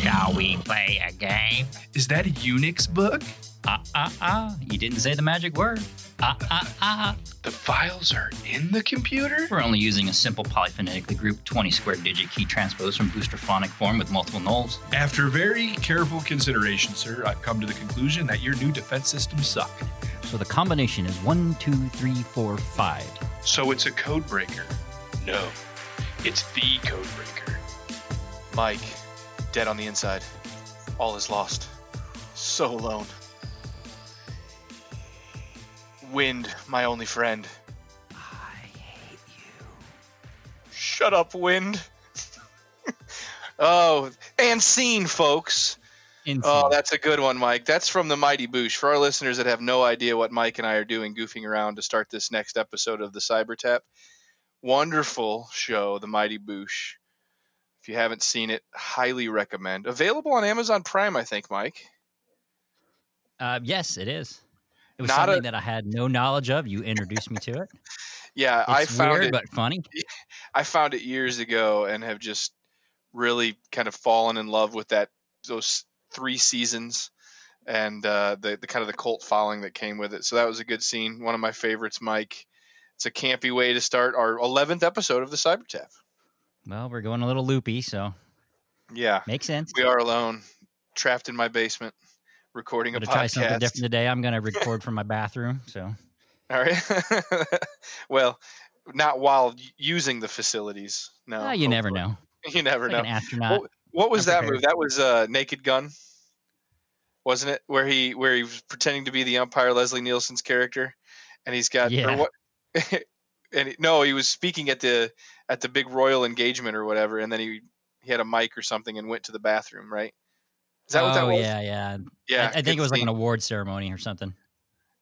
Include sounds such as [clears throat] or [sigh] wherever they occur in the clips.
Shall we play a game? Is that a Unix book? Ah, ah, ah. You didn't say the magic word. Ah, ah, ah. The files are in the computer? We're only using a simple polyphonetically grouped 20 square digit key transpose from booster phonic form with multiple nulls. After very careful consideration, sir, I've come to the conclusion that your new defense systems suck. So the combination is one, two, three, four, five. So it's a code breaker. No, it's the Codebreaker. Mike, dead on the inside. All is lost. So alone. Wind, my only friend. I hate you. Shut up, Wind. [laughs] oh, and scene, folks. Insane. Oh, that's a good one, Mike. That's from the Mighty Boosh. For our listeners that have no idea what Mike and I are doing, goofing around to start this next episode of the Cyber Tap. Wonderful show, the Mighty Boosh. If you haven't seen it, highly recommend. Available on Amazon Prime, I think, Mike. Uh, yes, it is. It was Not something a- that I had no knowledge of. You introduced me to it. [laughs] Yeah, I It's found weird, it. but funny. [laughs] I found it years ago and have just really kind of fallen in love with that those three seasons and uh, the the kind of the cult following that came with it. So that was a good scene. One of my favorites, Mike. It's a campy way to start our 11th episode of the Cyber Tap. Well, we're going a little loopy, so Yeah, makes sense. we are alone, trapped in my basement, recording a I'm gonna try something different today. I'm gonna [laughs] record from my bathroom. So All right. [laughs] well, not while using the facilities. No, Ah, you never know. [laughs] You never Like know. an astronaut. What, what was that move? That was uh, Naked Gun, wasn't it? Where he where he was pretending to be the umpire, Leslie Nielsen's character, and he's got Yeah. what? [laughs] and he, no, he was speaking at the at the big royal engagement or whatever, and then he he had a mic or something and went to the bathroom, right? Is that oh what that was? yeah, yeah. Yeah, I, I think it was like an award ceremony or something.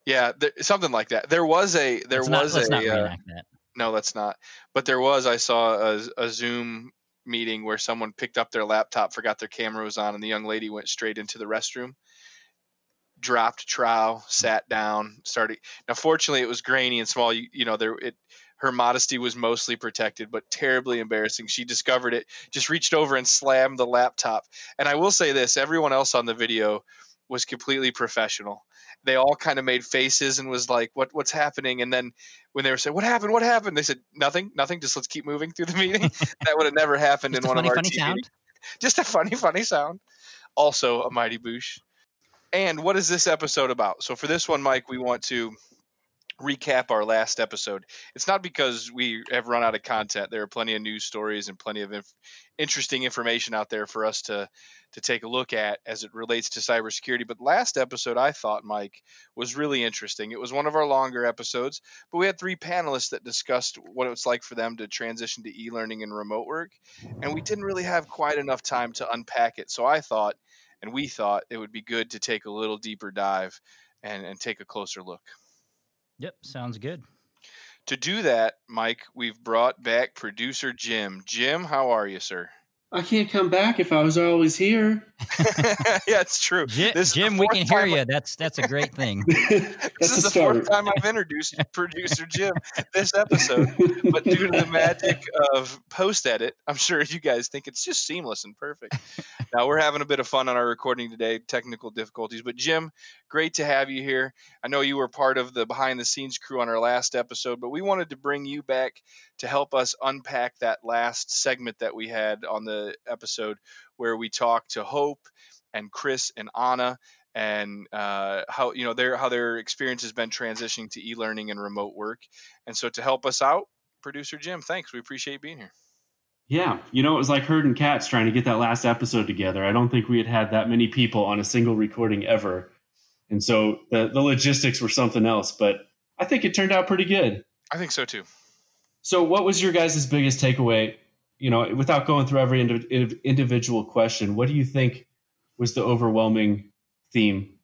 yeah, there, something like that. There was a there let's not, was let's a not uh, that. No, that's not. But there was. I saw a, a Zoom meeting where someone picked up their laptop, forgot their camera was on, and the young lady went straight into the restroom, dropped trowel, sat down, started. Now, fortunately, it was grainy and small. You, you know, there it. Her modesty was mostly protected, but terribly embarrassing. She discovered it, just reached over and slammed the laptop. And I will say this: everyone else on the video was completely professional. They all kind of made faces and was like, "What? What's happening?" And then when they were saying, "What happened? What happened?" They said, "Nothing, nothing. Just let's keep moving through the [laughs] meeting." that would have never happened Just in one funny, of our funny TV sound. Just a funny, funny sound. Also a mighty boosh. And what is this episode about? So for this one, Mike, we want to recap our last episode. It's not because we have run out of content. There are plenty of news stories and plenty of inf- interesting information out there for us to to take a look at as it relates to cybersecurity. But last episode, I thought, Mike, was really interesting. It was one of our longer episodes, but we had three panelists that discussed what it's like for them to transition to e-learning and remote work, and we didn't really have quite enough time to unpack it. So I thought, and we thought, it would be good to take a little deeper dive and, and take a closer look. Yep, sounds good. To do that, Mike, we've brought back producer Jim. Jim, how are you, sir? I can't come back if I was always here. [laughs] yeah, it's true. Jim, This Jim we can hear time- you. That's that's a great thing. [laughs] This is the start. fourth time I've introduced [laughs] producer Jim this episode, but due to the magic of post edit, I'm sure you guys think it's just seamless and perfect. now we're having a bit of fun on our recording today, technical difficulties. But Jim, great to have you here. I know you were part of the behind the scenes crew on our last episode, but we wanted to bring you back to help us unpack that last segment that we had on the episode where we talked to Hope and Chris and Anna and uh, how you know their how their experience has been transitioning to e-learning and remote work. And so to help us out, producer Jim, thanks. We appreciate being here. Yeah, you know, it was like herding cats trying to get that last episode together. I don't think we had had that many people on a single recording ever. And so the, the logistics were something else, but I think it turned out pretty good. I think so too. So, what was your guys' biggest takeaway? You know, without going through every indi- indi- individual question, what do you think was the overwhelming theme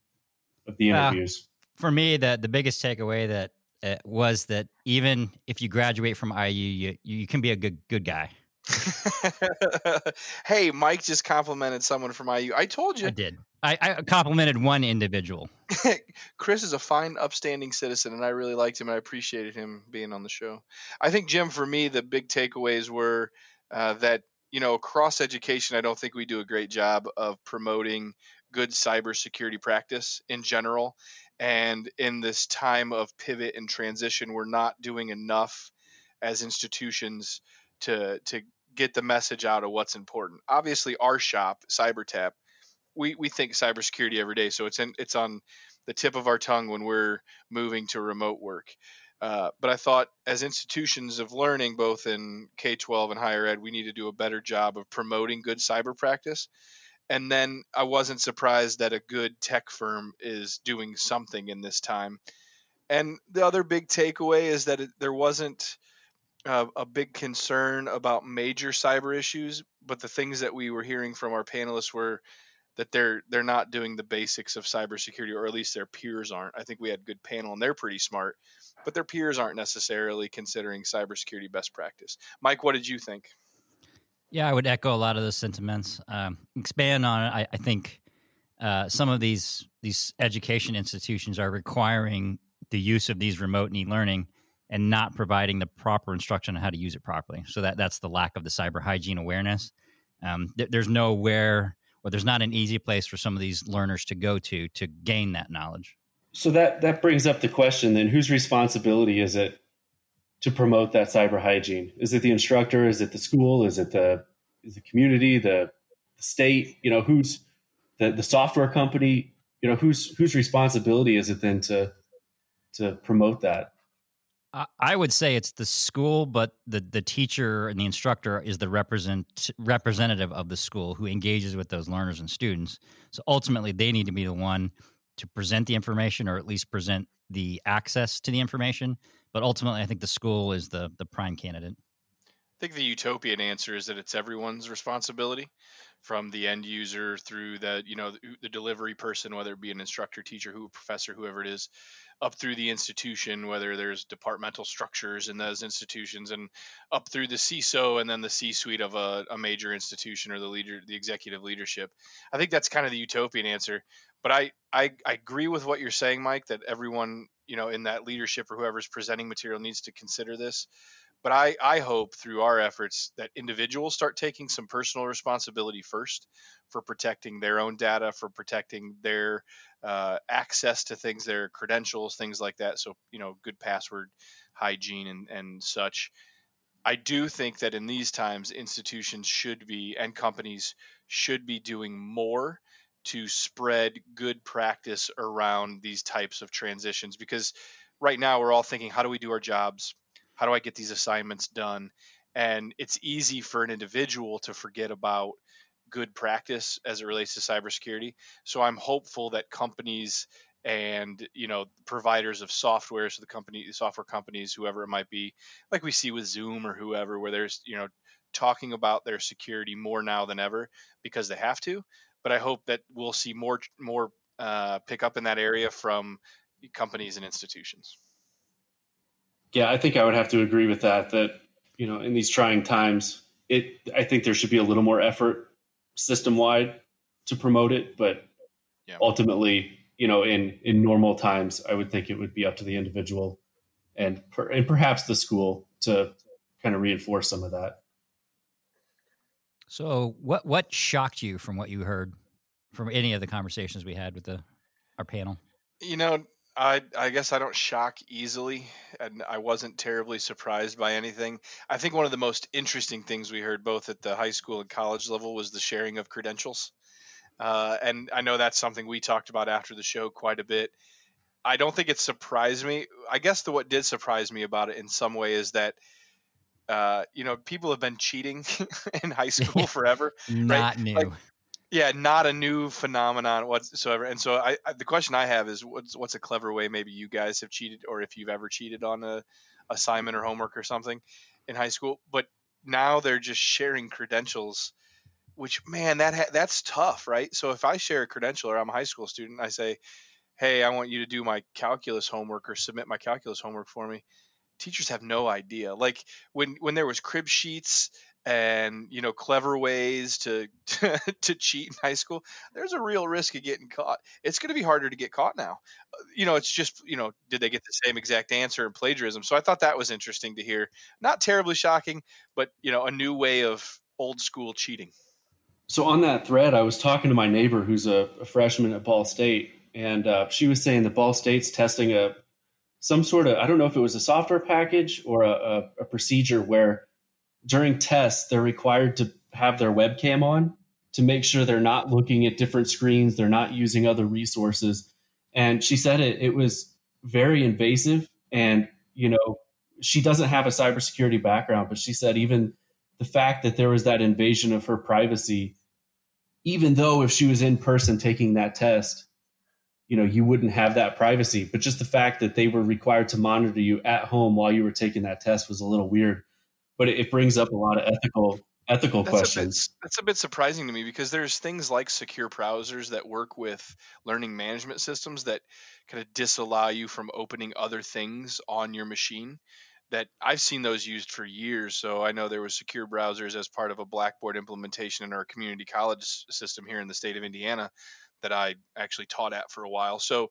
of the Ah. interviews? For me, the the biggest takeaway that uh, was that even if you graduate from IU, you you can be a good good guy. [laughs] hey, Mike just complimented someone from IU. I told you, I did. I, I complimented one individual. [laughs] Chris is a fine, upstanding citizen, and I really liked him. and I appreciated him being on the show. I think Jim, for me, the big takeaways were uh, that you know, across education, I don't think we do a great job of promoting good cybersecurity practice in general. And in this time of pivot and transition, we're not doing enough as institutions to to get the message out of what's important. Obviously, our shop, CyberTap, we we think cybersecurity every day, so it's in it's on the tip of our tongue when we're moving to remote work. Uh, but I thought, as institutions of learning, both in K 12 and higher ed, we need to do a better job of promoting good cyber practice. And then I wasn't surprised that a good tech firm is doing something in this time. And the other big takeaway is that it, there wasn't uh, a big concern about major cyber issues, but the things that we were hearing from our panelists were that they're they're not doing the basics of cybersecurity, or at least their peers aren't. I think we had a good panel, and they're pretty smart, but their peers aren't necessarily considering cybersecurity best practice. Mike, what did you think? Yeah, I would echo a lot of those sentiments. Um, expand on it. I, I think uh, some of these these education institutions are requiring the use of these remote e-learning and not providing the proper instruction on how to use it properly. So that that's the lack of the cyber hygiene awareness. Um, th- there's nowhere or there's not an easy place for some of these learners to go to to gain that knowledge. So that that brings up the question then whose responsibility is it to promote that cyber hygiene? Is it the instructor? Is it the school? Is it the is the community? The, the state? You know, who's the the software company? You know, whose whose responsibility is it then to to promote that? I would say it's the school, but the, the teacher and the instructor is the represent representative of the school who engages with those learners and students. So ultimately, they need to be the one to present the information, or at least present the access to the information. But ultimately, I think the school is the the prime candidate. I think the utopian answer is that it's everyone's responsibility, from the end user through the you know the, the delivery person, whether it be an instructor, teacher, who a professor, whoever it is, up through the institution, whether there's departmental structures in those institutions, and up through the CISO and then the C-suite of a, a major institution or the leader, the executive leadership. I think that's kind of the utopian answer. But I, I, I agree with what you're saying, Mike, that everyone you know in that leadership or whoever's presenting material needs to consider this but I, I hope through our efforts that individuals start taking some personal responsibility first for protecting their own data, for protecting their uh, access to things, their credentials, things like that. So, you know, good password hygiene and, and such. I do think that in these times, institutions should be and companies should be doing more to spread good practice around these types of transitions because right now we're all thinking, how do we do our jobs? How do I get these assignments done? And it's easy for an individual to forget about good practice as it relates to cybersecurity. So I'm hopeful that companies and you know providers of software, so the company, software companies, whoever it might be, like we see with Zoom or whoever, where there's you know talking about their security more now than ever because they have to. But I hope that we'll see more more uh, pick up in that area from companies and institutions. Yeah, I think I would have to agree with that. That you know, in these trying times, it I think there should be a little more effort system wide to promote it, but yeah. ultimately, you know, in in normal times, I would think it would be up to the individual and per, and perhaps the school to kind of reinforce some of that. So, what what shocked you from what you heard from any of the conversations we had with the our panel? You know, I I guess I don't shock easily, and I wasn't terribly surprised by anything. I think one of the most interesting things we heard both at the high school and college level was the sharing of credentials, uh, and I know that's something we talked about after the show quite a bit. I don't think it surprised me. I guess the what did surprise me about it in some way is that uh, you know people have been cheating [laughs] in high [laughs] school forever. Not right? new. Like, yeah, not a new phenomenon whatsoever. And so, I, I, the question I have is, what's what's a clever way maybe you guys have cheated, or if you've ever cheated on a assignment or homework or something in high school? But now they're just sharing credentials, which man, that ha- that's tough, right? So if I share a credential or I'm a high school student, I say, "Hey, I want you to do my calculus homework or submit my calculus homework for me." Teachers have no idea. Like when when there was crib sheets and you know clever ways to, [laughs] to, to cheat in high school there's a real risk of getting caught. It's going to be harder to get caught now. Uh, you know it's just you know did they get the same exact answer in plagiarism? So i thought that was interesting to hear. Not terribly shocking but you know a new way of old school cheating. So on that thread, I was talking to my neighbor who's a, a freshman at Ball State, and uh, she was saying that Ball State's testing a some sort of I don't know if it was a software package or a, a, a procedure where during tests they're required to have their webcam on to make sure they're not looking at different screens, they're not using other resources. And she said it it was very invasive, and you know she doesn't have a cybersecurity background, but she said even the fact that there was that invasion of her privacy, even though if she was in person taking that test, you know, you wouldn't have that privacy. But just the fact that they were required to monitor you at home while you were taking that test was a little weird. But it, it brings up a lot of ethical ethical That's questions. A bit, that's a bit surprising to me because there's things like secure browsers that work with learning management systems that kind of disallow you from opening other things on your machine that I've seen those used for years. So I know there was secure browsers as part of a Blackboard implementation in our community college system here in the state of Indiana that I actually taught at for a while. So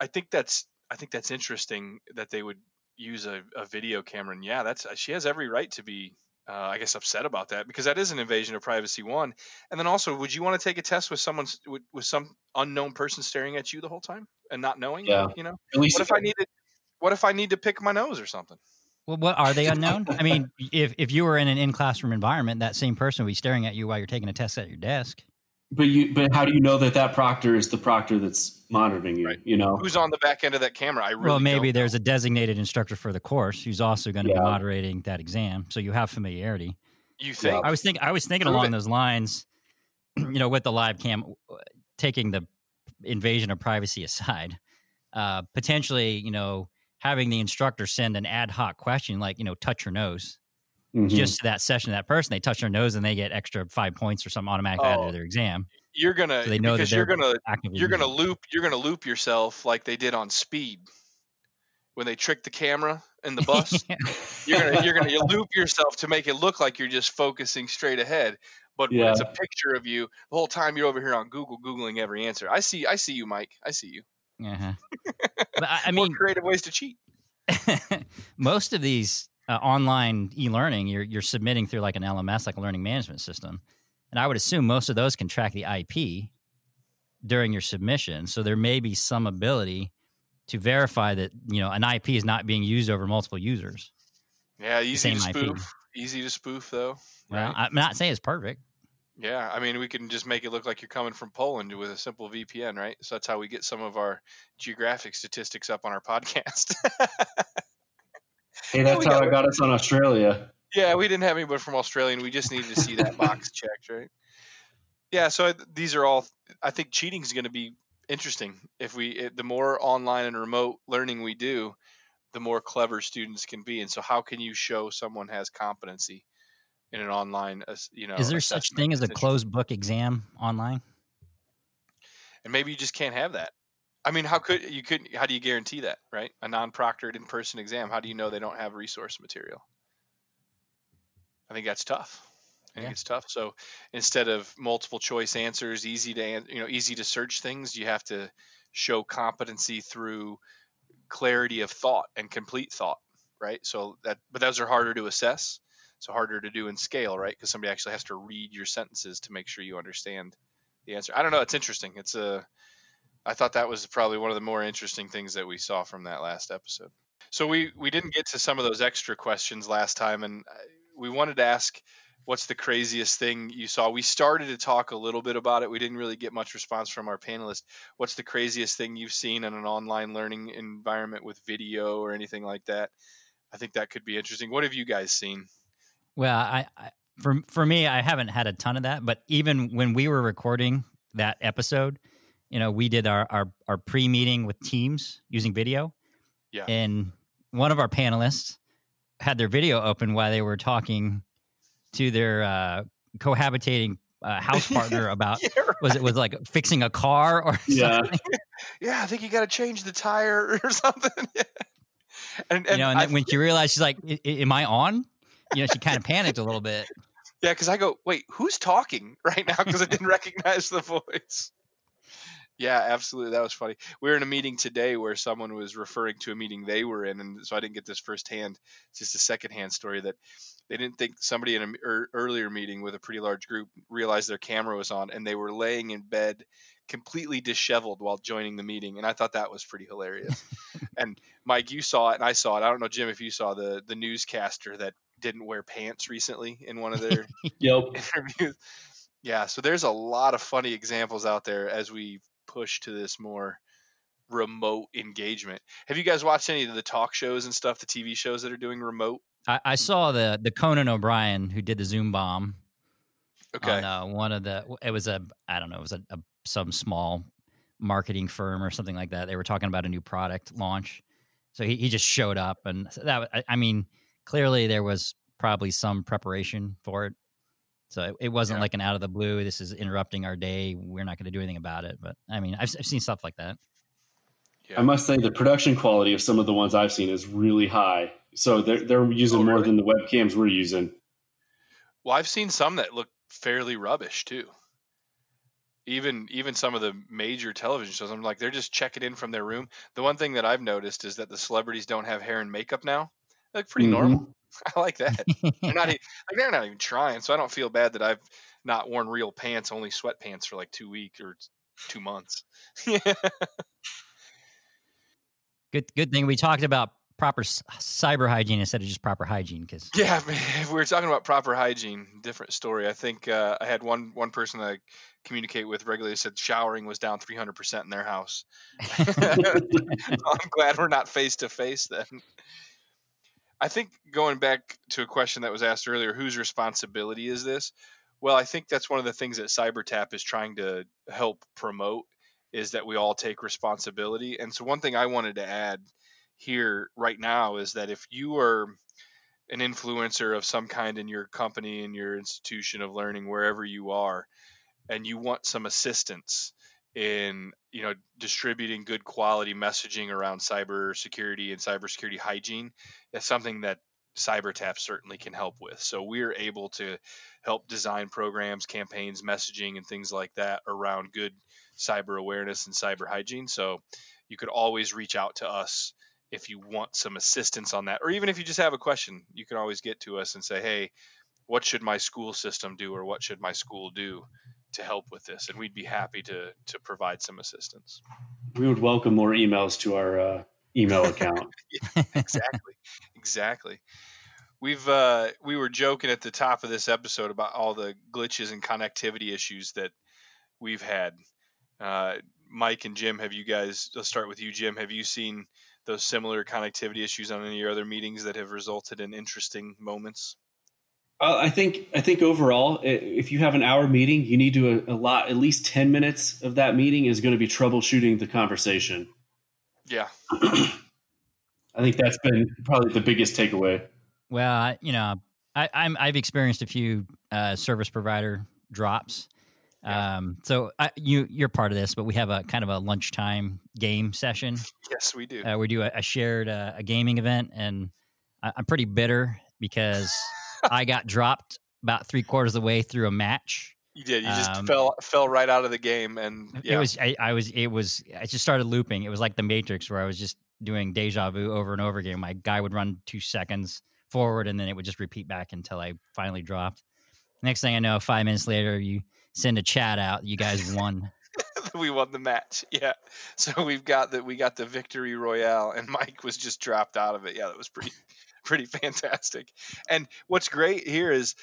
I think that's I think that's interesting that they would use a, a video camera. And yeah, that's she has every right to be uh, I guess upset about that because that is an invasion of privacy. One, and then also, would you want to take a test with someone with, with some unknown person staring at you the whole time and not knowing? Yeah. you know. At least What if I needed? What if I need to pick my nose or something? Well, what are they [laughs] unknown? I mean, if if you were in an in classroom environment, that same person would be staring at you while you're taking a test at your desk. But you, but how do you know that that proctor is the proctor that's monitoring you? Right. You know, Who's on the back end of that camera? I really well, maybe don't there's a designated instructor for the course who's also going to Yeah. be moderating that exam, so you have familiarity. You think? I was thinking, I was thinking Prove along it. those lines. [clears throat] You know, with the live cam, taking the invasion of privacy aside, [laughs] uh, potentially, you know, having the instructor send an ad hoc question like, you know, touch your nose, Mhm. just to that session, that person, they touch their nose and they get extra five points or something automatically Oh. to their exam. You're gonna So they know that because you're gonna you're gonna using loop you're gonna loop yourself like they did on Speed when they tricked the camera in the [laughs] bus. you're gonna you're gonna you [laughs] loop yourself to make it look like you're just focusing straight ahead. But when it's a picture of you, the whole time you're over here on Google googling every answer. I see I see you, Mike. I see you. uh-huh. [laughs] But I, I mean, creative ways to cheat. most of these uh, online e-learning, you're you're submitting through like an LMS, like a learning management system, and I would assume most of those can track the IP during your submission. So there may be some ability to verify that you know an IP is not being used over multiple users. Yeah, easy to same IP. spoof. Easy to spoof though. Well, right? I'm not saying it's perfect. Yeah, I mean, we can just make it look like you're coming from Poland with a simple VPN, right? So that's how we get some of our geographic statistics up on our [laughs] podcast. Hey, that's how got I got us on Australia. yeah, we didn't have anybody from Australia, and we just needed to see that box [laughs] checked, right? Yeah, so I- these are all. I think cheating is going to be interesting if we. It, the more online and remote learning we do, the more clever students can be. And so, how can you show someone has competency in an online? Uh, ass- You know, is there such thing as a closed book exam online? and maybe you just can't have that. I mean, how could you could how do you guarantee that, right? A non-proctored in-person exam, how do you know they don't have resource material? I think that's tough. I think Yeah. it's tough. So instead of multiple choice answers, easy to you know, easy to search things, you have to show competency through clarity of thought and complete thought, right? So that but those are harder to assess. So harder to do in scale, right? Because somebody actually has to read your sentences to make sure you understand the answer. I don't know. It's interesting. It's a. I thought that was probably one of the more interesting things that we saw from that last episode. So we we didn't get to some of those extra questions last time, and uh, we wanted to ask, what's the craziest thing you saw? We started to talk a little bit about it. We didn't really get much response from our panelists. What's the craziest thing you've seen in an online learning environment with video or anything like that? I think that could be interesting. What have you guys seen? Well, I, I for for me, I haven't had a ton of that, but even when we were recording that episode, you know, we did our our, our pre meeting with teams using video. Yeah. And one of our panelists had their video open while they were talking to their uh, cohabitating uh, house partner [laughs] about Yeah, right. was it was like fixing a car or Yeah. something. [laughs] yeah, I think you got to change the tire [laughs] or something. and, and, you know, and I- when she realized she's like, "I- I- "Am I on?" You know, she kind of panicked a little bit. Yeah, because I go, wait, who's talking right now? Because I didn't recognize the voice. Yeah, absolutely. That was funny. We were in a meeting today where someone was referring to a meeting they were in, and so I didn't get this firsthand. It's just a secondhand story that they didn't think somebody in an er, earlier meeting with a pretty large group realized their camera was on, and they were laying in bed completely disheveled while joining the meeting, and I thought that was pretty hilarious. [laughs] and Mike, you saw it, and I saw it. I don't know, Jim, if you saw the the newscaster that didn't wear pants recently in one of their [laughs] Yep. [laughs] interviews. Yeah, so there's a lot of funny examples out there as we push to this more remote engagement. Have you guys watched any of the talk shows and stuff, the TV shows that are doing remote? I, I saw the the Conan O'Brien who did the Zoom bomb Okay. on uh, one of the. It was a I don't know. It was a, a some small marketing firm or something like that. They were talking about a new product launch, so he, he just showed up, and that I, I mean, clearly there was probably some preparation for it. So it, it wasn't Yeah. like an out of the blue. This is interrupting our day. We're not going to do anything about it. But I mean, I've, I've seen stuff like that. Yeah. I must say the production quality of some of the ones I've seen is really high. So they're they're using Oh, more really? than the webcams we're using. Well, I've seen some that look fairly rubbish too. Even even some of the major television shows, I'm like they're just checking in from their room. The one thing that I've noticed is that the celebrities don't have hair and makeup now. They look pretty Mhm. normal. [laughs] I like that. They're not [laughs] e- like they're not even trying, so I don't feel bad that I've not worn real pants, only sweatpants for like two weeks or two months. [laughs] good good thing we talked about proper cyber hygiene instead of just proper hygiene because Yeah, if we were talking about proper hygiene. Different story. I think uh, I had one one person that I communicate with regularly said showering was down 300 percent in their house. I'm glad we're not face to face then. I think going back to a question that was asked earlier, whose responsibility is this? Well, I think that's one of the things that CyberTap is trying to help promote is that we all take responsibility. And so one thing I wanted to add here right now is that if you are an influencer of some kind in your company in your institution of learning wherever you are and you want some assistance in you know distributing good quality messaging around cybersecurity and cybersecurity hygiene that's something that cybertap certainly can help with. So we're able to help design programs campaigns messaging and things like that around good cyber awareness and cyber hygiene. So you could always reach out to us if you want some assistance on that or even if you just have a question you can always get to us and say hey what should my school system do or what should my school do to help with this and we'd be happy to to provide some assistance. We would welcome more emails to our uh, email [laughs] account. exactly exactly. We've uh we were joking at the top of this episode about all the glitches and connectivity issues that we've had. Uh mike and jim have you guys let's start with you jim have you seen those similar connectivity issues on any of your other meetings that have resulted in interesting moments I think I think overall, if you have an hour meeting, you need to a, lot at least ten minutes of that meeting is going to be troubleshooting the conversation. yeah [clears throat] I think that's been probably the biggest takeaway. Well, I, you know, I, I'm I've experienced a few uh, service provider drops. Yeah. Um, so I, you you're part of this, but we have a kind of a lunchtime game session. yes we do Uh, we do a, a shared uh, a gaming event, and I, I'm pretty bitter because I got dropped about three quarters of the way through a match. you did you just um, fell fell right out of the game and yeah It was I, I was it was I just started looping. It was like the Matrix where I was just doing deja vu over and over again. My guy would run two seconds forward and then it would just repeat back until I finally dropped. Next thing I know, five minutes later, you send a chat out. You guys won. [laughs] we won the match. Yeah. So we've got that we got the victory royale and Mike was just dropped out of it. Yeah, that was pretty pretty [laughs] fantastic. And what's great here is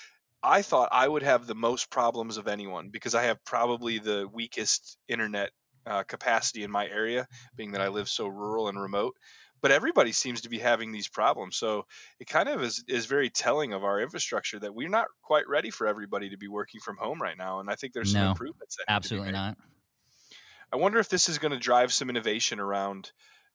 I thought I would have the most problems of anyone because I have probably the weakest internet uh, capacity in my area, being that I live so rural and remote. But everybody seems to be having these problems. So it kind of is, is very telling of our infrastructure that we're not quite ready for everybody to be working from home right now. And I think there's some No, improvements. That need to be Absolutely not. I wonder if this is going to drive some innovation around,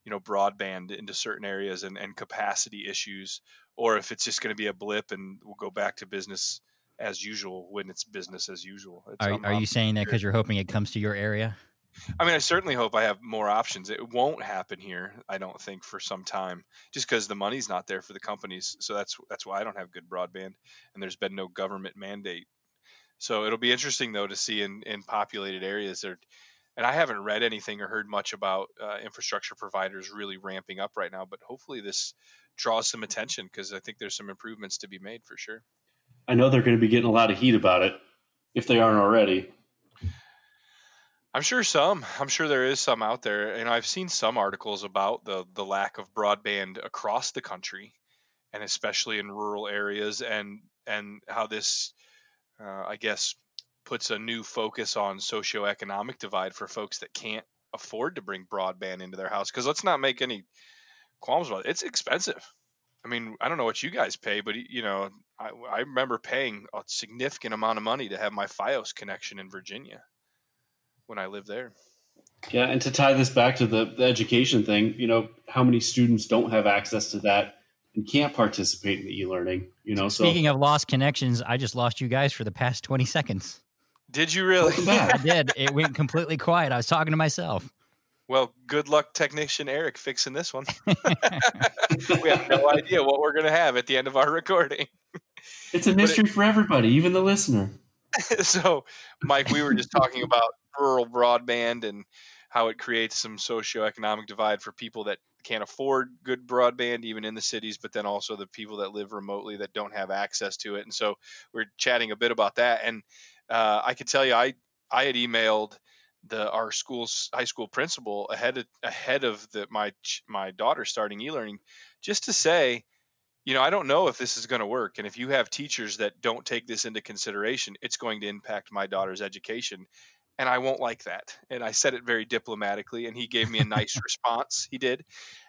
you know, broadband into certain areas and, and capacity issues, or if it's just going to be a blip and we'll go back to business as usual when it's business as usual. It's, Are, I'm- are you saying that because you're hoping it comes to your area? I mean, I certainly hope I have more options. It won't happen here, I don't think, for some time, just because the money's not there for the companies. So that's that's why I don't have good broadband, and there's been no government mandate. So it'll be interesting though to see in in populated areas there and I haven't read anything or heard much about uh, infrastructure providers really ramping up right now. But hopefully, this draws some attention because I think there's some improvements to be made for sure. I know they're going to be getting a lot of heat about it if they aren't already. I'm sure some. I'm sure there is some out there, and I've seen some articles about the the lack of broadband across the country, and especially in rural areas, and and how this, uh, I guess, puts a new focus on socioeconomic divide for folks that can't afford to bring broadband into their house. Because let's not make any qualms about it; it's expensive. I mean, I don't know what you guys pay, but you know, I, I remember paying a significant amount of money to have my FiOS connection in Virginia when I lived there. Yeah, and to tie this back to the, the education thing, you know, how many students don't have access to that and can't participate in the e-learning? You know, speaking so, of lost connections, I just lost you guys for the past twenty seconds. Did you really? I did. [laughs] It went completely quiet. I was talking to myself. Well, good luck, technician Eric, fixing this one. [laughs] we have no idea what we're going to have at the end of our recording. It's a mystery it, for everybody, even the listener. [laughs] so, Mike, we were just talking about rural broadband and how it creates some socioeconomic divide for people that can't afford good broadband even in the cities but then also the people that live remotely that don't have access to it and so we're chatting a bit about that and uh, i could tell you i i had emailed the our school's high school principal ahead of ahead of the my my daughter starting e-learning just to say you know i don't know if this is going to work and if you have teachers that don't take this into consideration it's going to impact my daughter's education. And i won't like that. And i said it very diplomatically and he gave me a nice [laughs] response. He did.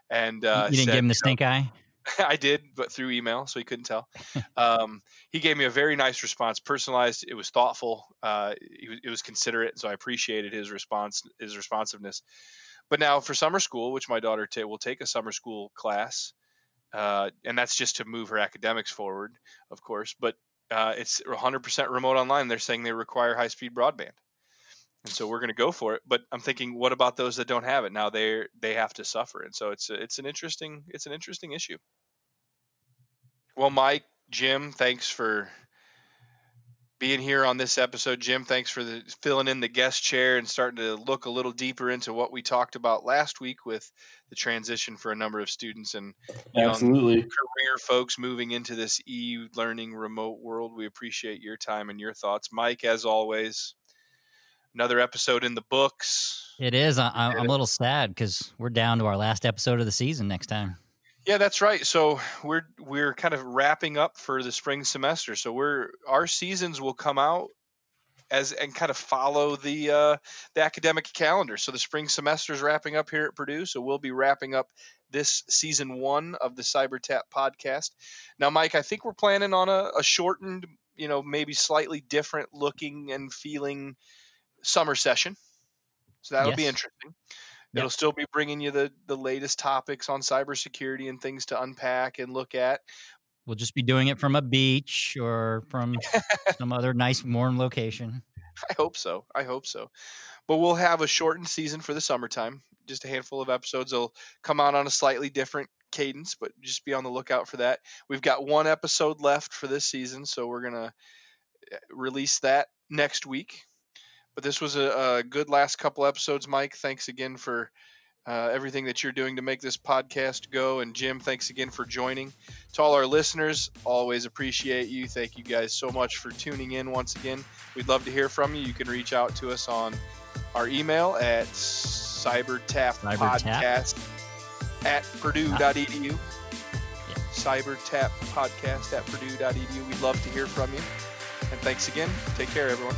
And uh, you didn't said, give him the stink know, eye [laughs] I did, but through email, so he couldn't tell. Um, he gave me a very nice response, personalized. It was thoughtful. Uh, it, it was considerate, so I appreciated his response, his responsiveness. But now for summer school, which my daughter t- will take a summer school class, uh, and that's just to move her academics forward, of course. But uh, it's 100% remote online. They're saying they require high-speed broadband and so we're going to go for it. But I'm thinking, what about those that don't have it? Now they they have to suffer, and so it's a, it's an interesting it's an interesting issue. Well, Mike, Jim, thanks for being here on this episode. Jim, thanks for the, filling in the guest chair and starting to look a little deeper into what we talked about last week with the transition for a number of students and absolutely career folks moving into this e-learning remote world. We appreciate your time and your thoughts, Mike. As always, another episode in the books. It is. I, I'm a little sad because we're down to our last episode of the season next time. Yeah, that's right. So we're we're kind of wrapping up for the spring semester. So we're our seasons will come out as and kind of follow the uh, the academic calendar. So the spring semester is wrapping up here at Purdue. So we'll be wrapping up this season one of the Cyber Tap podcast. Now, Mike, I think we're planning on a, a shortened, you know, maybe slightly different looking and feeling summer session. So that'll yes. be interesting. Yep. It'll still be bringing you the the latest topics on cybersecurity and things to unpack and look at. We'll just be doing it from a beach or from [laughs] some other nice warm location. I hope so. I hope so. But we'll have a shortened season for the summertime. Just a handful of episodes will come out on a slightly different cadence, but just be on the lookout for that. We've got one episode left for this season, so we're gonna eh, release that next week. But this was a, a good last couple episodes, Mike. Thanks again for uh, everything that you're doing to make this podcast go. And Jim, thanks again for joining. To all our listeners, always appreciate you. Thank you guys so much for tuning in once again. We'd love to hear from you. You can reach out to us on our email at cybertappodcast at purdue.edu. Yeah. Cybertap podcast at purdue.edu. We'd love to hear from you. And thanks again. Take care, everyone.